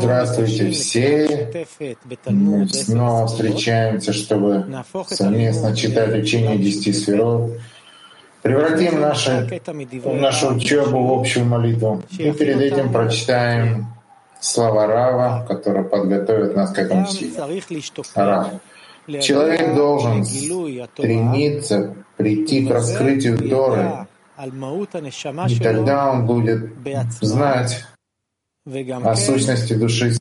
Здравствуйте все! Мы снова встречаемся, чтобы совместно читать учение десяти сферот. Превратим наши, нашу учебу в общую молитву. И перед этим прочитаем слова Рава, которые подготовят нас к этому стиху. Рав. Человек должен стремиться прийти к раскрытию Торы, и тогда он будет знать о сущности души.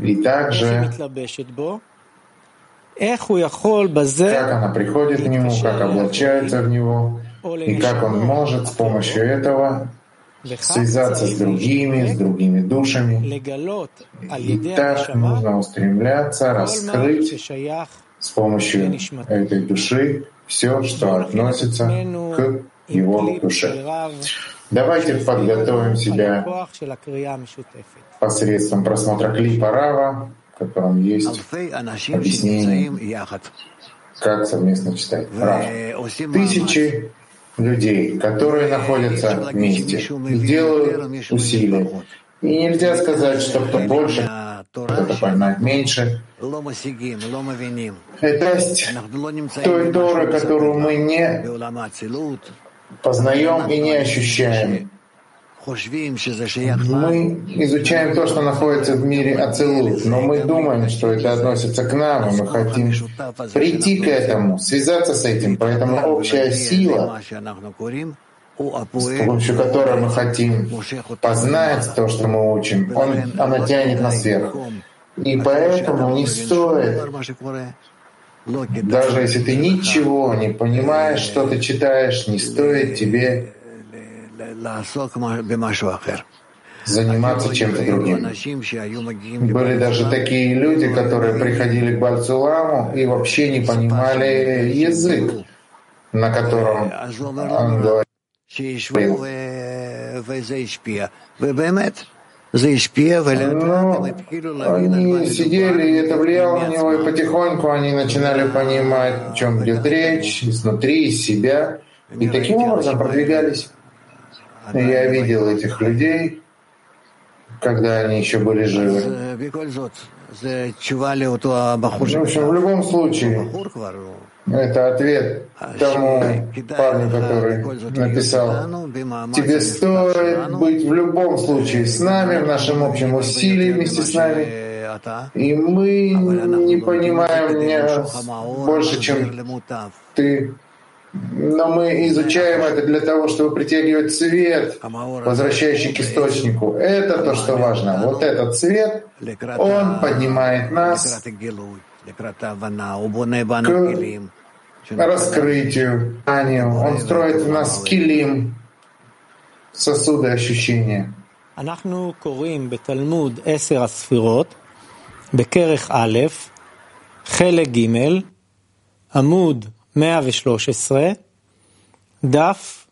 и также как она приходит к нему, как облачается в него, и как он может с помощью этого связаться с другими, с другими душами. И так нужно устремляться, раскрыть с помощью этой души все, что относится к его душе. Давайте подготовим себя посредством просмотра клипа Рава, в котором есть объяснение, как совместно читать Рав. Тысячи людей, которые находятся вместе, делают усилия. И нельзя сказать, что кто больше, кто-то поймает меньше. Это есть той Торы, которую мы не познаем и не ощущаем. Мы изучаем то, что находится в мире Ацелут, но мы думаем, что это относится к нам, и мы хотим прийти к этому, связаться с этим. Поэтому общая сила, с помощью которой мы хотим познать то, что мы учим, он, она тянет нас вверх. И поэтому не стоит даже если ты ничего не понимаешь, что ты читаешь, не стоит тебе заниматься чем-то другим. Были даже такие люди, которые приходили к Бальцуламу и вообще не понимали язык, на котором он говорил. Ну, они сидели, и это влияло на него, и потихоньку они начинали понимать, о чем идет речь, изнутри, из себя, и таким образом продвигались. И я видел этих людей, когда они еще были живы. В общем, в любом случае, это ответ тому парню, который написал, тебе стоит быть в любом случае с нами, в нашем общем усилии вместе с нами, и мы не понимаем меня больше, чем ты. Но мы изучаем это для того, чтобы притягивать свет, возвращающий к источнику. Это то, что важно. Вот этот свет, он поднимает нас к раскрытию, знанию. Он строит в нас килим, сосуды ощущения. אנחנו קוראים בתלמוד עשר הספירות, בכרך א', חלק ג', עמוד 113, דף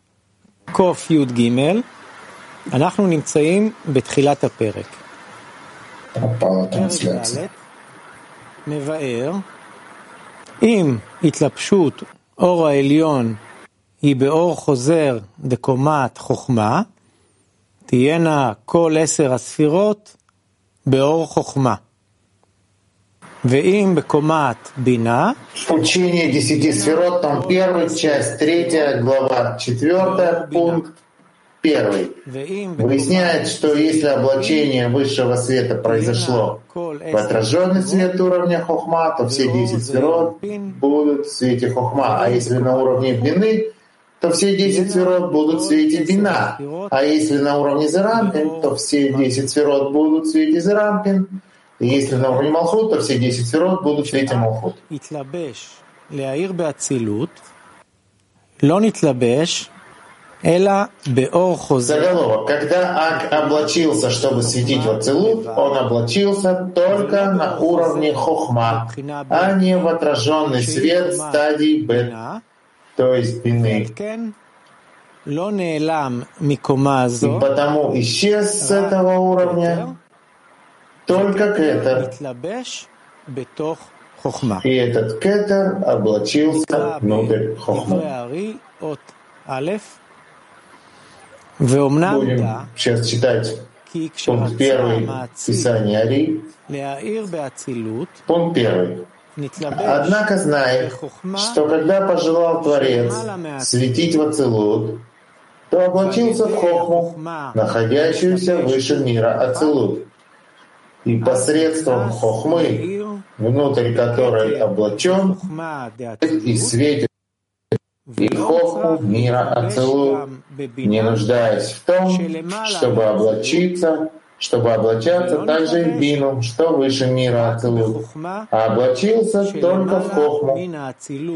קי"ג, אנחנו נמצאים בתחילת הפרק. פרק ד' מבאר אם התלבשות אור העליון היא באור חוזר דקומת חוכמה, תהיינה כל עשר הספירות באור חוכמה. ואם בקומת בינה... Учение десяти сферот, том первый, часть третья, глава четвертая, пункт Первый выясняет, что если облачение высшего света произошло в отраженный свет уровня хохма, то все 10 сферот будут в свете хохма. А если на уровне бины, то все 10 сферот будут в свете бина. А если на уровне зерампин, то все 10 сферот будут в свете зерампин. И если на уровне малхут, то все 10 сферот будут в свете малхут. Заголовок. Когда Ак облачился, чтобы светить в Ацелут, он облачился только на уровне Хохма, а не в отраженный свет стадии Бет, то есть Бины. И потому исчез с этого уровня только Кетер. И этот Кетер облачился внутрь Хохмы. Будем сейчас читать пункт первый Писания Ари. Пункт первый. Однако знай, что когда пожелал Творец светить в Ацелут, то облачился в Хохму, находящуюся выше мира Ацелут. И посредством Хохмы, внутрь которой облачен, и светит и Хохму мира Ацелут, не нуждаясь в том, чтобы облачиться чтобы облачаться также и бину, что выше мира Ацилут, а облачился только в Хохму,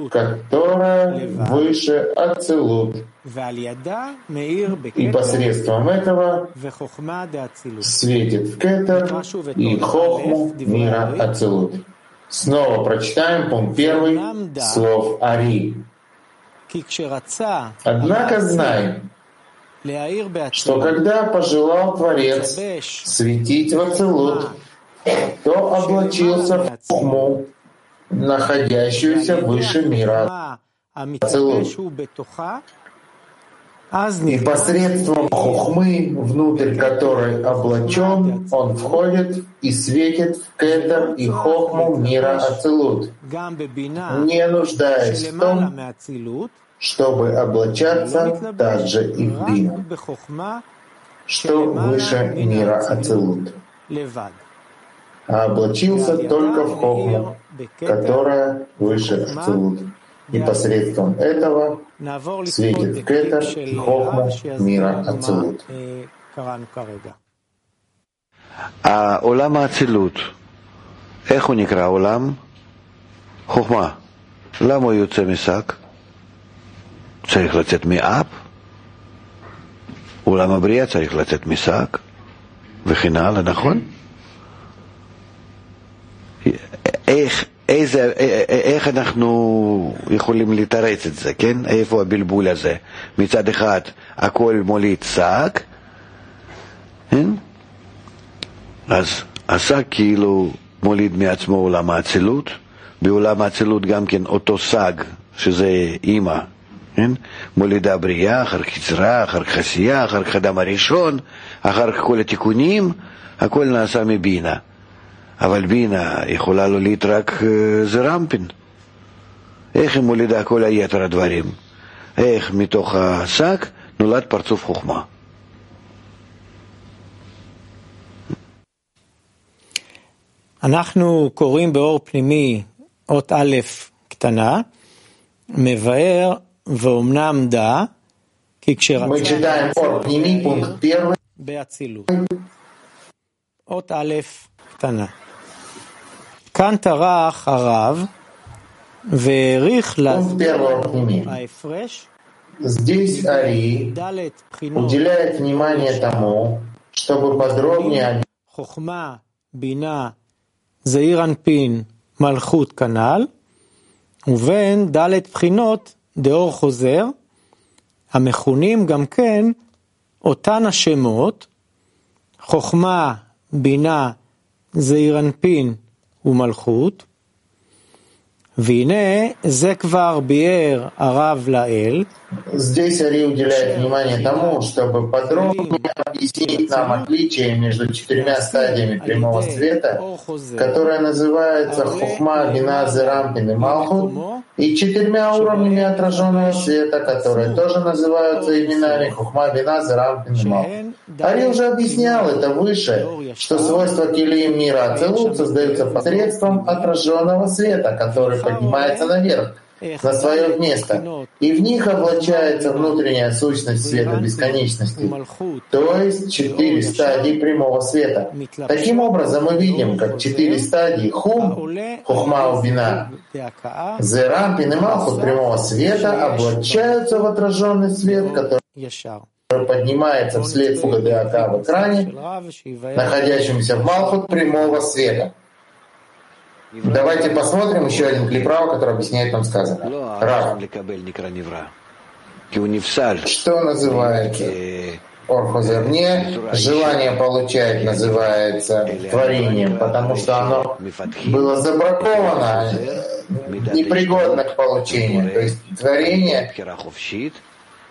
которая выше Ацилут. И посредством этого светит в Кетер и Хохму мира Ацилут. Снова прочитаем пункт первый слов Ари. Однако знай, что когда пожелал Творец светить в Ацелут, то облачился в хохму, находящуюся выше мира Ацелут. И посредством хухмы, внутрь которой облачен, он входит и светит в кетер и хохму мира Ацелут, не нуждаясь в том, чтобы облачаться также и в бину, что выше мира Ацелут, а облачился только в Хохму, которая выше Ацелут. И посредством этого סביב כתר חוכמה מירה אצילות. העולם האצילות, איך הוא נקרא עולם? חוכמה. למה הוא יוצא משק? צריך לצאת מאפ? עולם הבריאה צריך לצאת משק? וכן הלאה, נכון? איך, איזה, איך אנחנו יכולים לתרץ את זה, כן? איפה הבלבול הזה? מצד אחד הכל מוליד שק, כן? אז השק כאילו מוליד מעצמו עולם האצילות, בעולם האצילות גם כן אותו סג, שזה אימא כן? מולידה בריאה, אחר כך יצרה, אחר כך עשייה, אחר כך אדם הראשון, אחר כך כל התיקונים, הכל נעשה מבינה. אבל בינה יכולה להוליד רק זרמפין. איך היא מולידה כל היתר הדברים? איך מתוך השק נולד פרצוף חוכמה. אנחנו קוראים באור פנימי אות א' קטנה, מבאר ואומנם דע, כי כשרצה באצילות. אות א' קטנה. כאן טרח הרב והעריך להסביר ההפרש Здесь Ари уделяет внимание тому, чтобы подробнее חוכמה, בינה, זעיר אנפין, מלכות כנ"ל, ובין ד' בחינות דאור חוזר, המכונים גם כן אותן השמות, חוכמה, בינה, זעיר אנפין ומלכות, והנה זה כבר ביאר הרב לאל, Здесь Ари уделяет внимание тому, чтобы подробно объяснить нам отличие между четырьмя стадиями прямого света, которая называется Хухма, Бина, Зерампин и Малхут, и четырьмя уровнями отраженного света, которые тоже называются именами Хухма, Бина, Зерампин и Малхут. Ари уже объяснял это выше, что свойства Килии мира Ацелут создаются посредством отраженного света, который поднимается наверх, на свое место, и в них облачается внутренняя сущность света бесконечности, то есть четыре стадии прямого света. Таким образом, мы видим, как четыре стадии хум, хухма бина, зерампин и малхут прямого света облачаются в отраженный свет, который поднимается вслед фуга в экране, находящемуся в малхут прямого света. Давайте посмотрим еще один клип Рава, который объясняет нам сказанное. Рав. Что называется? Орхозер? Не желание получать называется творением, потому что оно было забраковано, непригодно к получению. То есть творение,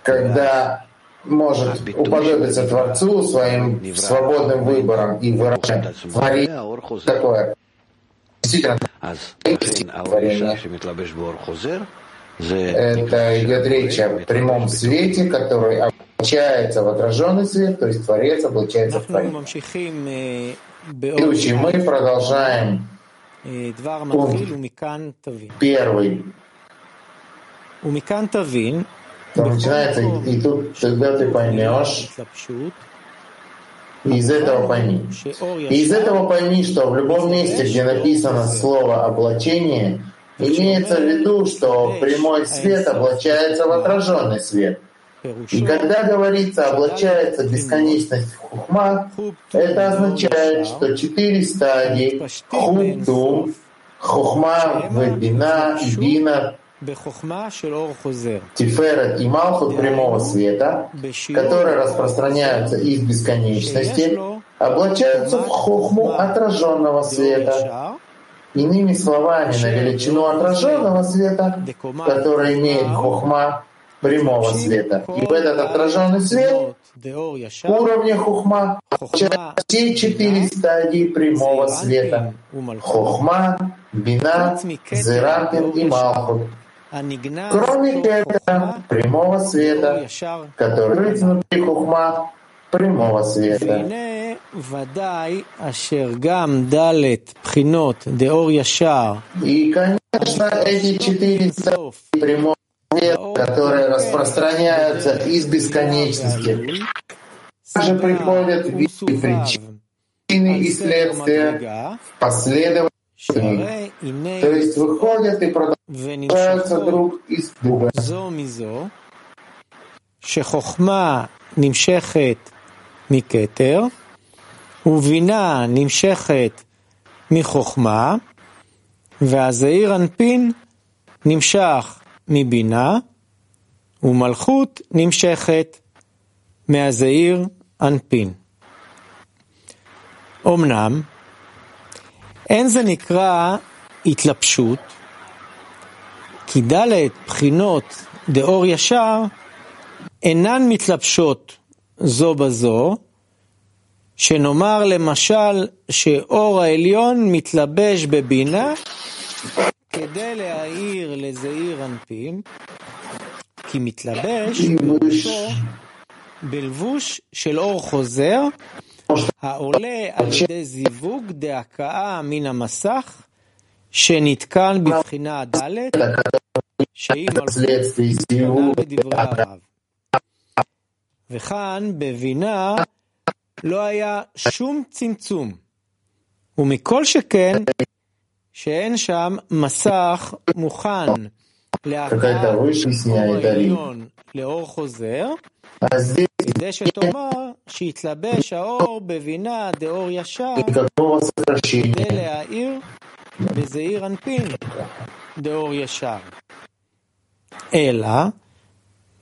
когда может уподобиться Творцу своим свободным выбором и выражать творение такое. Действительно, творение. Это идет речь о прямом свете, который облачается в отраженный свет, то есть Творец облачается в творение. Следующий мы продолжаем. Пункт. Первый. Там начинается, и тут тогда ты поймешь, и из этого пойми. И из этого пойми, что в любом месте, где написано слово «облачение», имеется в виду, что прямой свет облачается в отраженный свет. И когда говорится «облачается бесконечность хухма», это означает, что четыре стадии — хуб, хухма, вебина и бина Тиферет и Малхут прямого света, которые распространяются из бесконечности, облачаются в хохму отраженного света. Иными словами, на величину отраженного света, который имеет хохма прямого света. И в этот отраженный свет уровня хухма все четыре стадии прямого света. Хохма, бина, зерапин и малхут. Кроме этого, прямого света, который рыть внутри хухма, прямого света. И, конечно, эти четыре прямого света, которые распространяются из бесконечности, также приходят в виде причины и следствия в последовательности то есть выходят и продолжаются друг из друга. שחוכמה נמשכת מכתר, ובינה נמשכת מחוכמה, והזעיר אנפין נמשך מבינה, ומלכות נמשכת מהזעיר אנפין. אמנם, אין זה נקרא התלבשות, כי ד' בחינות דאור ישר אינן מתלבשות זו בזו, שנאמר למשל שאור העליון מתלבש בבינה כדי להאיר לזעיר אנפין, כי מתלבש בלבוש של אור חוזר, העולה על ידי זיווג דהכאה מן המסך שנתקן בבחינה ד', שהיא מלכות בדברי הרב. וכאן בבינה לא היה שום צמצום, ומכל שכן שאין שם מסך מוכן какая-то вышнее Айдари. А здесь никакого сокращения.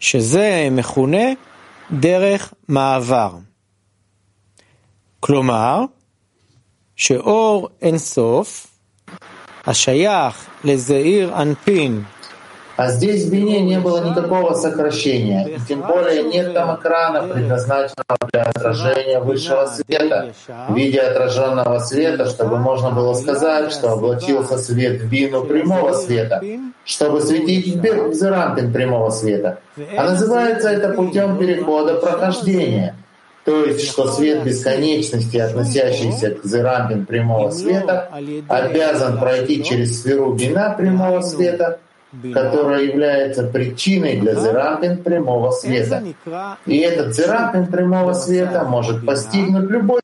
שזה מכונה דרך מעבר. כלומר, שאור אינסוף, השייך לזעיר אנפין А здесь в Бине не было никакого сокращения, и тем более нет там экрана, предназначенного для отражения высшего света, в виде отраженного света, чтобы можно было сказать, что облачился свет в бину прямого света, чтобы светить в зерампин прямого света. А называется это путем перехода прохождения. То есть, что свет бесконечности, относящийся к зерампин прямого света, обязан пройти через сферу бина прямого света — которая является причиной для зерампин прямого света. И этот зерампин прямого света может постигнуть любой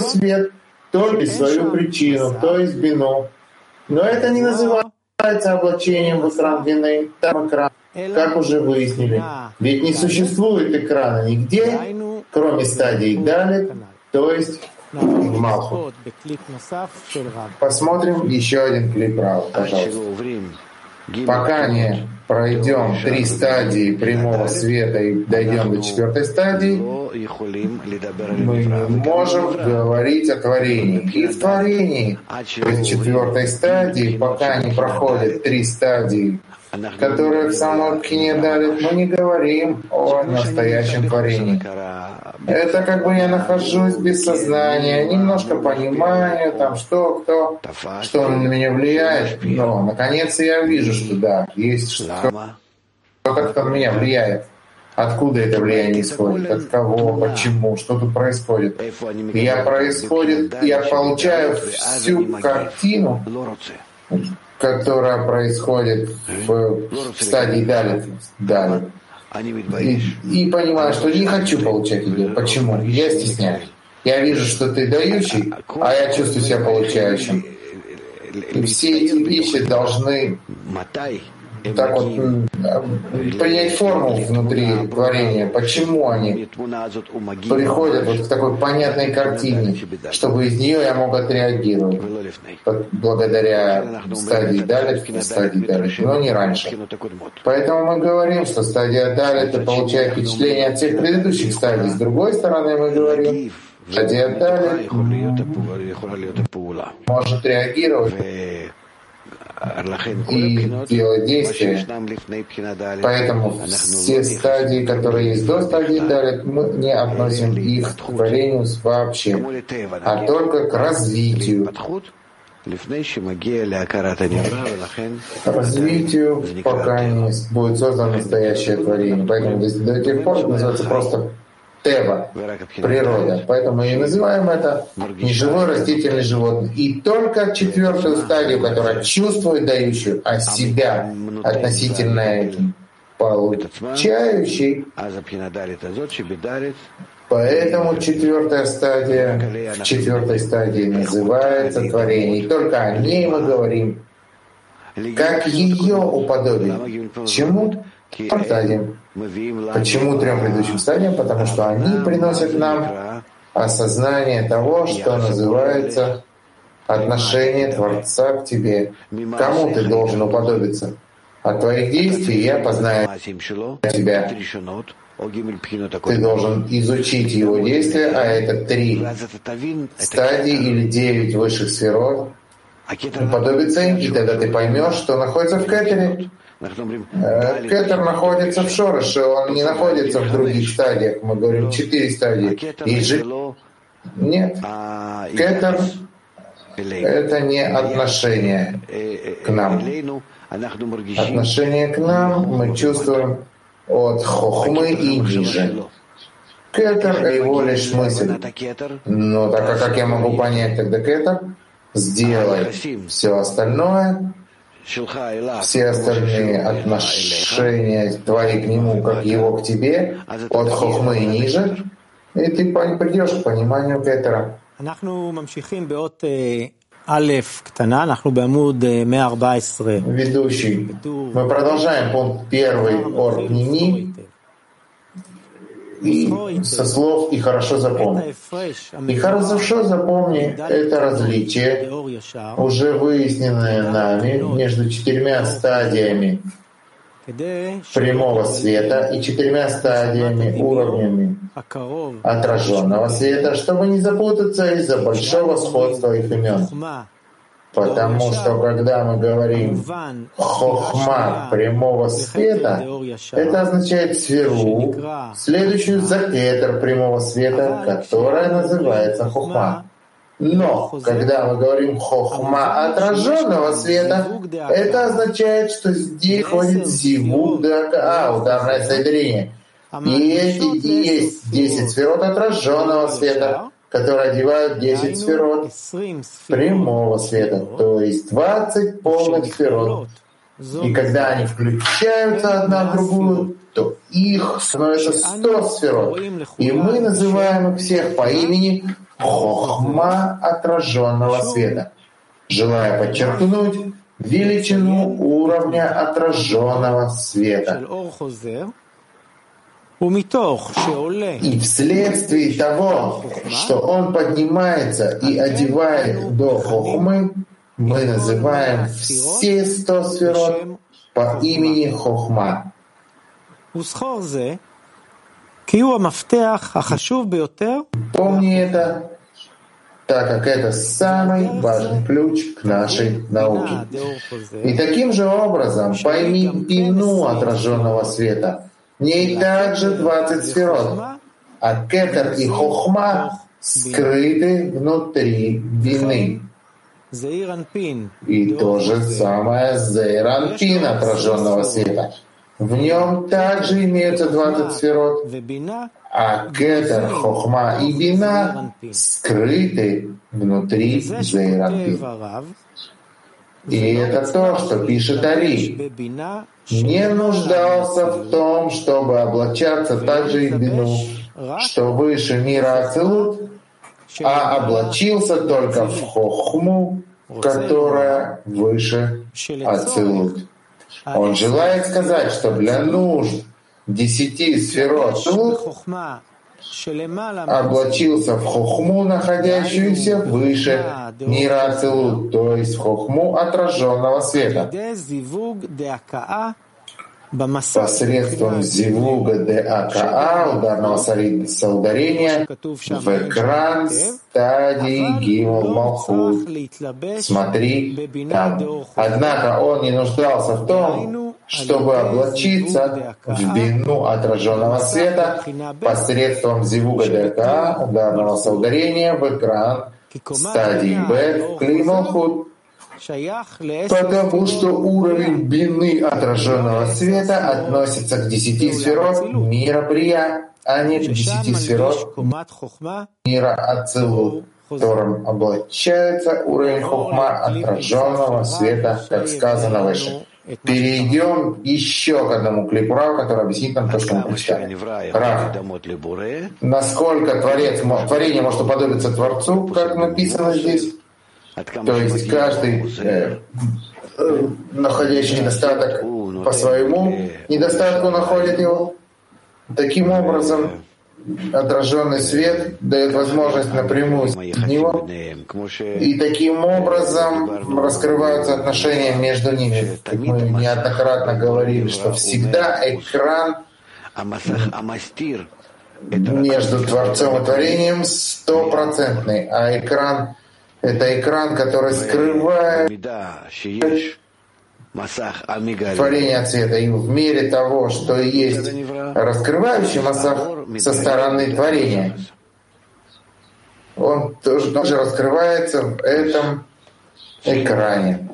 свет, только свою причину, то есть бину. Но это не называется облачением в экран вины, там экран, как уже выяснили. Ведь не существует экрана нигде, кроме стадии далее, то есть в Малху. Посмотрим еще один клип Рау, пожалуйста. Пока не пройдем три стадии прямого света и дойдем до четвертой стадии, мы не можем говорить о творении. И в творении, есть четвертой стадии, пока не проходят три стадии которые в самой Пхине дали, мы не говорим о настоящем творении. Это как бы я нахожусь без сознания, немножко понимаю, там что, кто, что на меня влияет, но наконец я вижу, что да, есть что-то, кто на меня влияет. Откуда это влияние исходит? От кого? Почему? Что тут происходит? Я происходит, я получаю всю картину, которая происходит в, в стадии Далит. Далит. И, и понимаю, что не хочу получать ее. Почему? Я стесняюсь. Я вижу, что ты дающий, а я чувствую себя получающим. И все эти вещи должны так вот принять форму внутри творения, почему они приходят вот к такой понятной картине, чтобы из нее я мог отреагировать благодаря стадии Далит, стадии Далит, но не раньше. Поэтому мы говорим, что стадия Далит получает впечатление от всех предыдущих стадий. С другой стороны, мы говорим, стадия Далит может реагировать и делать действия. Поэтому все стадии, которые есть до стадии Далит, мы не относим их к творению вообще, а только к развитию. Развитию, пока не будет создано настоящее творение. Поэтому до тех пор называется просто Тева, природа. Поэтому и называем это неживой растительный животное. И только четвертую стадию, которая чувствует дающую, а себя относительно получающий. Поэтому четвертая стадия, в четвертой стадии называется творение. И только о ней мы говорим. Как ее уподобить? Чему? Стадиям. Почему трем предыдущим стадиям? Потому что они приносят нам осознание того, что называется отношение Творца к тебе. Кому ты должен уподобиться? От твоих действий я познаю тебя. Ты должен изучить его действия, а это три стадии или девять высших сферот, уподобиться им, и тогда ты поймешь, что находится в Кетере. Э, кетер находится в шороше, он не находится в других стадиях. Мы говорим четыре стадии. И же... Нет. Кетер — это не отношение к нам. Отношение к нам мы чувствуем от хохмы и ниже. Кетер — его лишь мысль. Но так а как я могу понять тогда кетер? Сделай все остальное — все остальные отношения твои к нему, как его к тебе, от хохмы и ниже, и ты придешь к пониманию Кетера. Ведущий. Мы продолжаем пункт первый Ор Нини, и со слов «и хорошо запомни». И хорошо запомни это различие, уже выясненное нами между четырьмя стадиями прямого света и четырьмя стадиями, уровнями отраженного света, чтобы не запутаться из-за большого сходства их имен. Потому что когда мы говорим хохма прямого света, это означает сферу, следующую за кетер прямого света, которая называется хохма. Но когда мы говорим хохма отраженного света, это означает, что здесь ходит зивуда, а, ударное соединение. И эти есть 10 сферот отраженного света которые одевают 10 сферот прямого света, то есть 20 полных сферот. И когда они включаются одна в другую, то их становится 100 сферот. И мы называем их всех по имени Хохма отраженного света, желая подчеркнуть величину уровня отраженного света. И вследствие того, что он поднимается и одевает до хохмы, мы называем все сто сферот по имени Хохма. Помни это, так как это самый важный ключ к нашей науке. И таким же образом пойми бину отраженного света. В ней также 20 сферот, а кетер и хохма скрыты внутри бины. И то же самое Зейранпин отраженного света. В нем также имеются 20 сферот, а Кетер, Хохма и Бина скрыты внутри Зейранпин. И это то, что пишет Али. Не нуждался в том, чтобы облачаться также и Бину, что выше мира Ацелут, а облачился только в Хохму, которая выше Ацелут. Он желает сказать, что для нужд десяти сферот тут облачился в хохму, находящуюся выше. мира Ацелут, то есть в хохму отраженного света. Посредством зивуга де АКА, ударного соударения, в экран стадии Гимл Малхут. Смотри там. Однако он не нуждался в том, чтобы облачиться в бину отраженного света посредством зивуга ДК, ударного соударения в экран стадии Б, Клималхут, Потому что уровень бины отраженного света относится к десяти сферот мира Прия, а не к десяти сферот мира Ацилут, которым облачается уровень хохма отраженного света, как сказано выше. Перейдем еще к одному клипу Рав, который объяснит нам то, что мы прочитали. Рав. Насколько творец, творение может уподобиться Творцу, как написано здесь? То есть каждый, э, э, находящий недостаток по своему недостатку находит его. Таким образом, отраженный свет дает возможность напрямую в него, и таким образом раскрываются отношения между ними. Как мы неоднократно говорили, что всегда экран между Творцом и Творением стопроцентный, а экран это экран, который скрывает творение цвета. И в мере того, что есть раскрывающий массах со стороны творения, он тоже, тоже раскрывается в этом экране.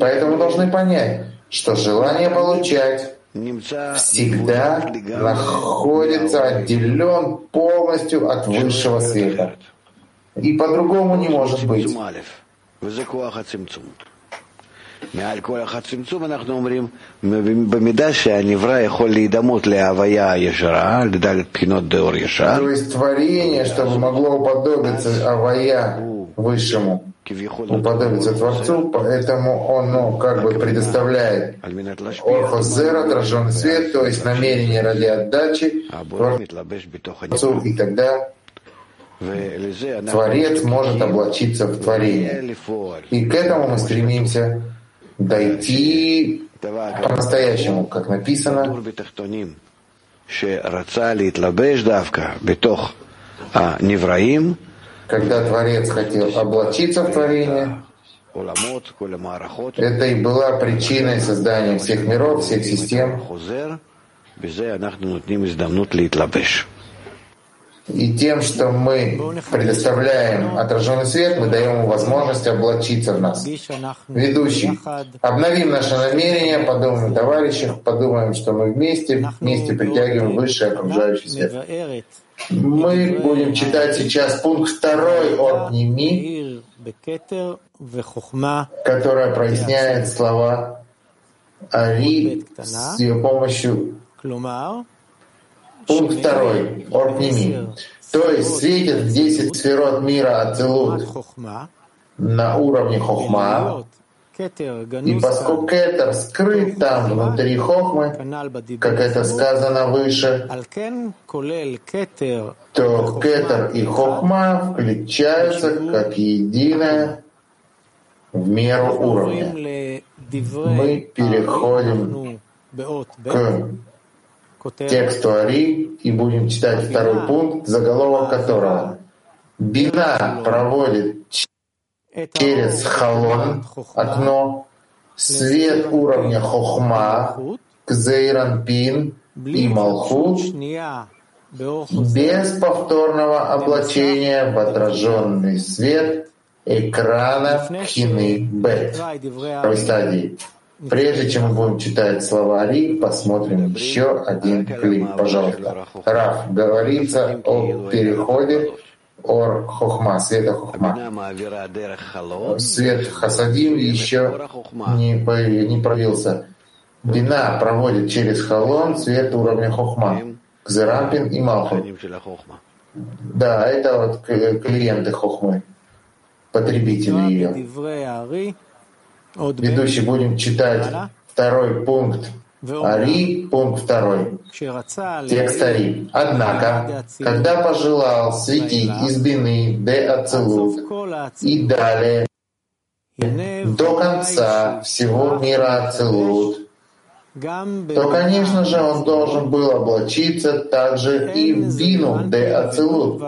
Поэтому должны понять, что желание получать всегда находится отделен полностью от высшего света. И по-другому не может быть. מעל כל החצמצום אנחנו אומרים, במידה שהנברא יכול להידמות להוויה הישרה, לדלת בחינות דאור ישר. То есть творение, чтобы могло уподобиться авая высшему, уподобиться Творцу, поэтому он ну, как бы предоставляет орхозер, отраженный свет, то есть намерение ради отдачи Творцу, и тогда Творец может облачиться в творение. И к этому мы стремимся дойти по-настоящему, как написано, когда Творец хотел облачиться в творение, это и была причиной создания всех миров, всех систем. И тем, что мы предоставляем отраженный свет, мы даем ему возможность облачиться в нас. Ведущий, обновим наше намерение, подумаем о товарищах, подумаем, что мы вместе, вместе притягиваем высший окружающий свет. Мы будем читать сейчас пункт второй от Ними, которая проясняет слова Ари с ее помощью Пункт второй. Орпними. То есть светит 10 сферот мира Ацелут на уровне Хохма, и поскольку Кетер скрыт там внутри Хохмы, как это сказано выше, то Кетер и Хохма включаются как единое в меру уровня. Мы переходим к тексту Ари и будем читать второй пункт, заголовок которого. Бина проводит через халон, окно, свет уровня хохма к зейранпин и малхут без повторного облачения в отраженный свет экрана Хины Бет второй стадии. Прежде чем мы будем читать слова Ари, посмотрим еще один клип, пожалуйста. Раф, говорится о переходе Ор Хохма, света Хохма. Свет Хасадим еще не, не проявился. Бина проводит через халон свет уровня Хохма. Кзерампин и Малху. Да, это вот клиенты Хохмы, потребители ее. Ведущий, будем читать второй пункт. Ари, пункт второй. Текст Ари. Однако, когда пожелал светить из Бины де Ацелут и далее до конца всего мира Ацелут, то, конечно же, он должен был облачиться также и в Бину де Ацелут,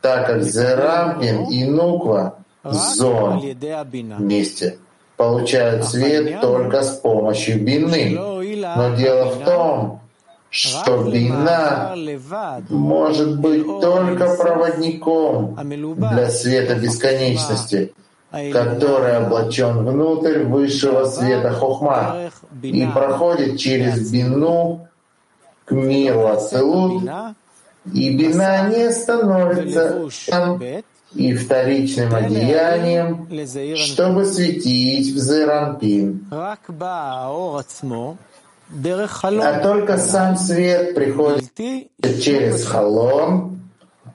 так как Зерампин и Нуква Зон вместе получают свет только с помощью бины. Но дело в том, что бина может быть только проводником для света бесконечности, который облачен внутрь высшего света хохма и проходит через бину к миру Ацелут, и бина не становится и вторичным одеянием, чтобы светить в Зеранпин. А только сам свет приходит через халон,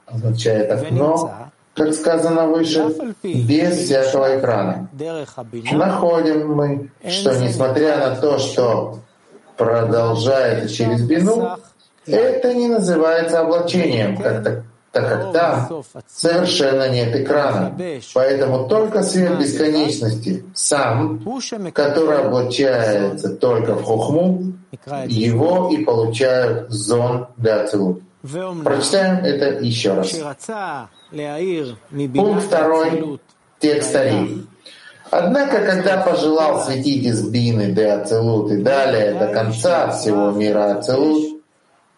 означает окно, как сказано выше, без всякого экрана. Находим мы, что несмотря на то, что продолжается через бину, это не называется облачением, как так как там совершенно нет экрана. Поэтому только свет бесконечности, сам, который облачается только в хохму, его и получают зон Дацилут. Прочитаем это еще раз. Пункт второй, текст Ари. Однако, когда пожелал светить из Бины до Ацелут и далее до конца всего мира Ацелут,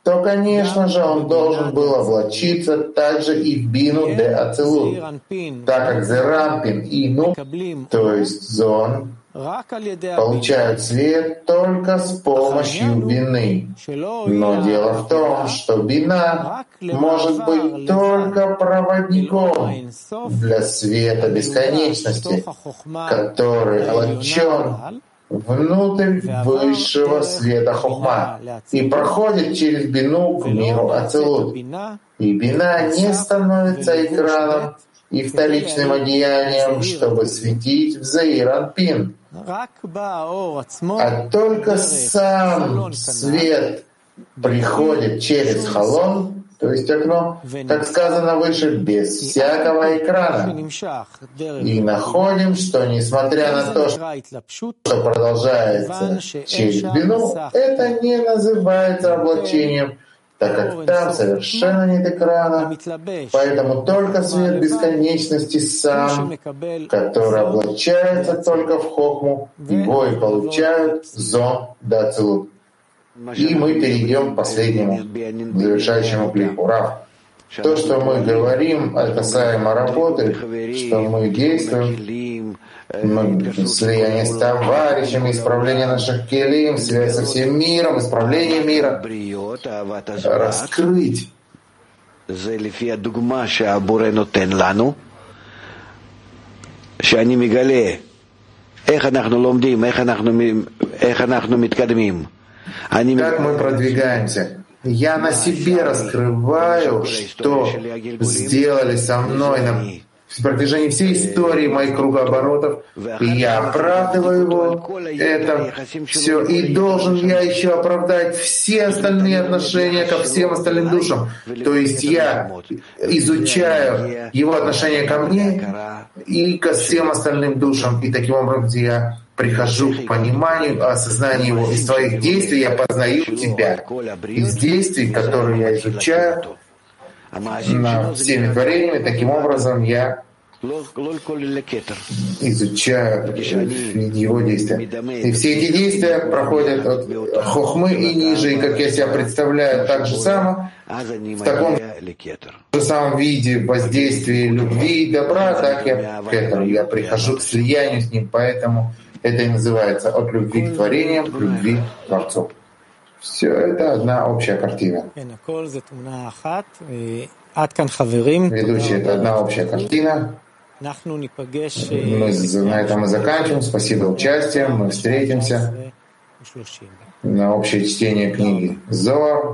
то, конечно же, он должен был облачиться также и в бину де ацелут, так как зерампин и ну, то есть зон, получают свет только с помощью бины. Но дело в том, что бина может быть только проводником для света бесконечности, который облачен внутрь высшего света Хохма. и проходит через бину к миру Ацелут. И бина не становится экраном и вторичным одеянием, чтобы светить в Заиранпин, а только сам свет приходит через халон то есть окно, как сказано выше, без всякого экрана. И находим, что несмотря на то, что продолжается через бину, это не называется облачением, так как там совершенно нет экрана, поэтому только свет бесконечности сам, который облачается только в хохму, его и получают зон дацилут. И мы перейдем к последнему, завершающему клипу. Рав. То, что мы говорим касаемо работы, что мы действуем, мы, слияние с товарищами, исправление наших келим, связь со всем миром, исправление мира, раскрыть שאני מגלה איך אנחנו לומדים, איך אנחנו, איך אנחנו מתקדמים. как мы продвигаемся. Я на себе раскрываю, что сделали со мной на протяжении всей истории моих кругооборотов, и я оправдываю его, это все, и должен я еще оправдать все остальные отношения ко всем остальным душам. То есть я изучаю его отношение ко мне и ко всем остальным душам, и таким образом я прихожу к пониманию, осознанию его. Из твоих действий я познаю тебя. Из действий, которые я изучаю, над всеми творениями. Таким образом, я изучаю его действия. И все эти действия проходят от хохмы и ниже, и как я себя представляю, так же само, в таком же самом виде воздействия любви и добра, так я к этому, я прихожу к слиянию с ним, поэтому это и называется от любви к творениям, к любви к Творцу. Все это одна общая картина. Ведущий — это одна общая картина. Мы на этом и заканчиваем. Спасибо за участие. Мы встретимся на общее чтение книги Зоар.